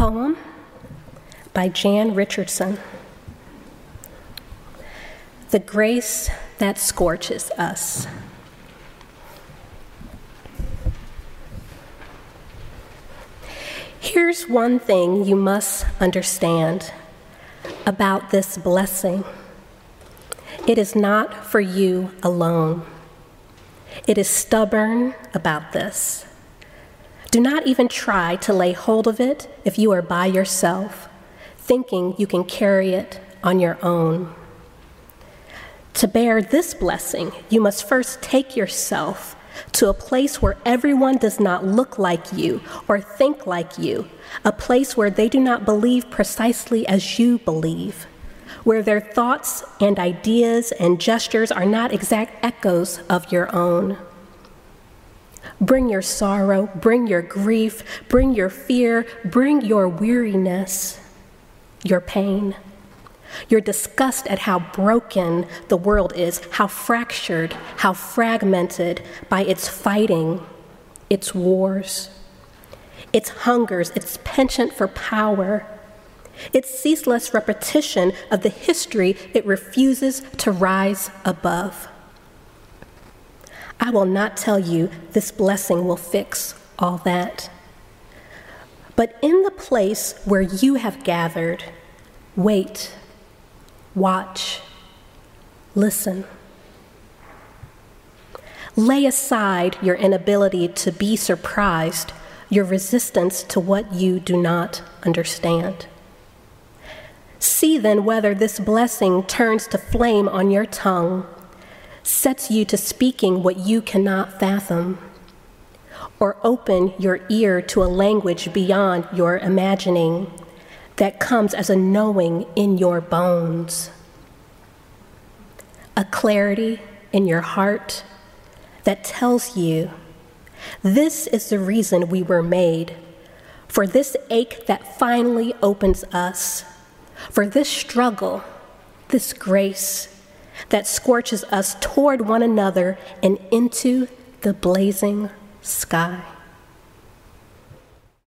poem by Jan Richardson The Grace That Scorches Us. Here's one thing you must understand about this blessing it is not for you alone. It is stubborn about this. Do not even try to lay hold of it if you are by yourself, thinking you can carry it on your own. To bear this blessing, you must first take yourself to a place where everyone does not look like you or think like you, a place where they do not believe precisely as you believe, where their thoughts and ideas and gestures are not exact echoes of your own. Bring your sorrow, bring your grief, bring your fear, bring your weariness, your pain, your disgust at how broken the world is, how fractured, how fragmented by its fighting, its wars, its hungers, its penchant for power, its ceaseless repetition of the history it refuses to rise above. I will not tell you this blessing will fix all that. But in the place where you have gathered, wait, watch, listen. Lay aside your inability to be surprised, your resistance to what you do not understand. See then whether this blessing turns to flame on your tongue sets you to speaking what you cannot fathom, or open your ear to a language beyond your imagining that comes as a knowing in your bones, a clarity in your heart that tells you this is the reason we were made, for this ache that finally opens us, for this struggle, this grace that scorches us toward one another and into the blazing sky.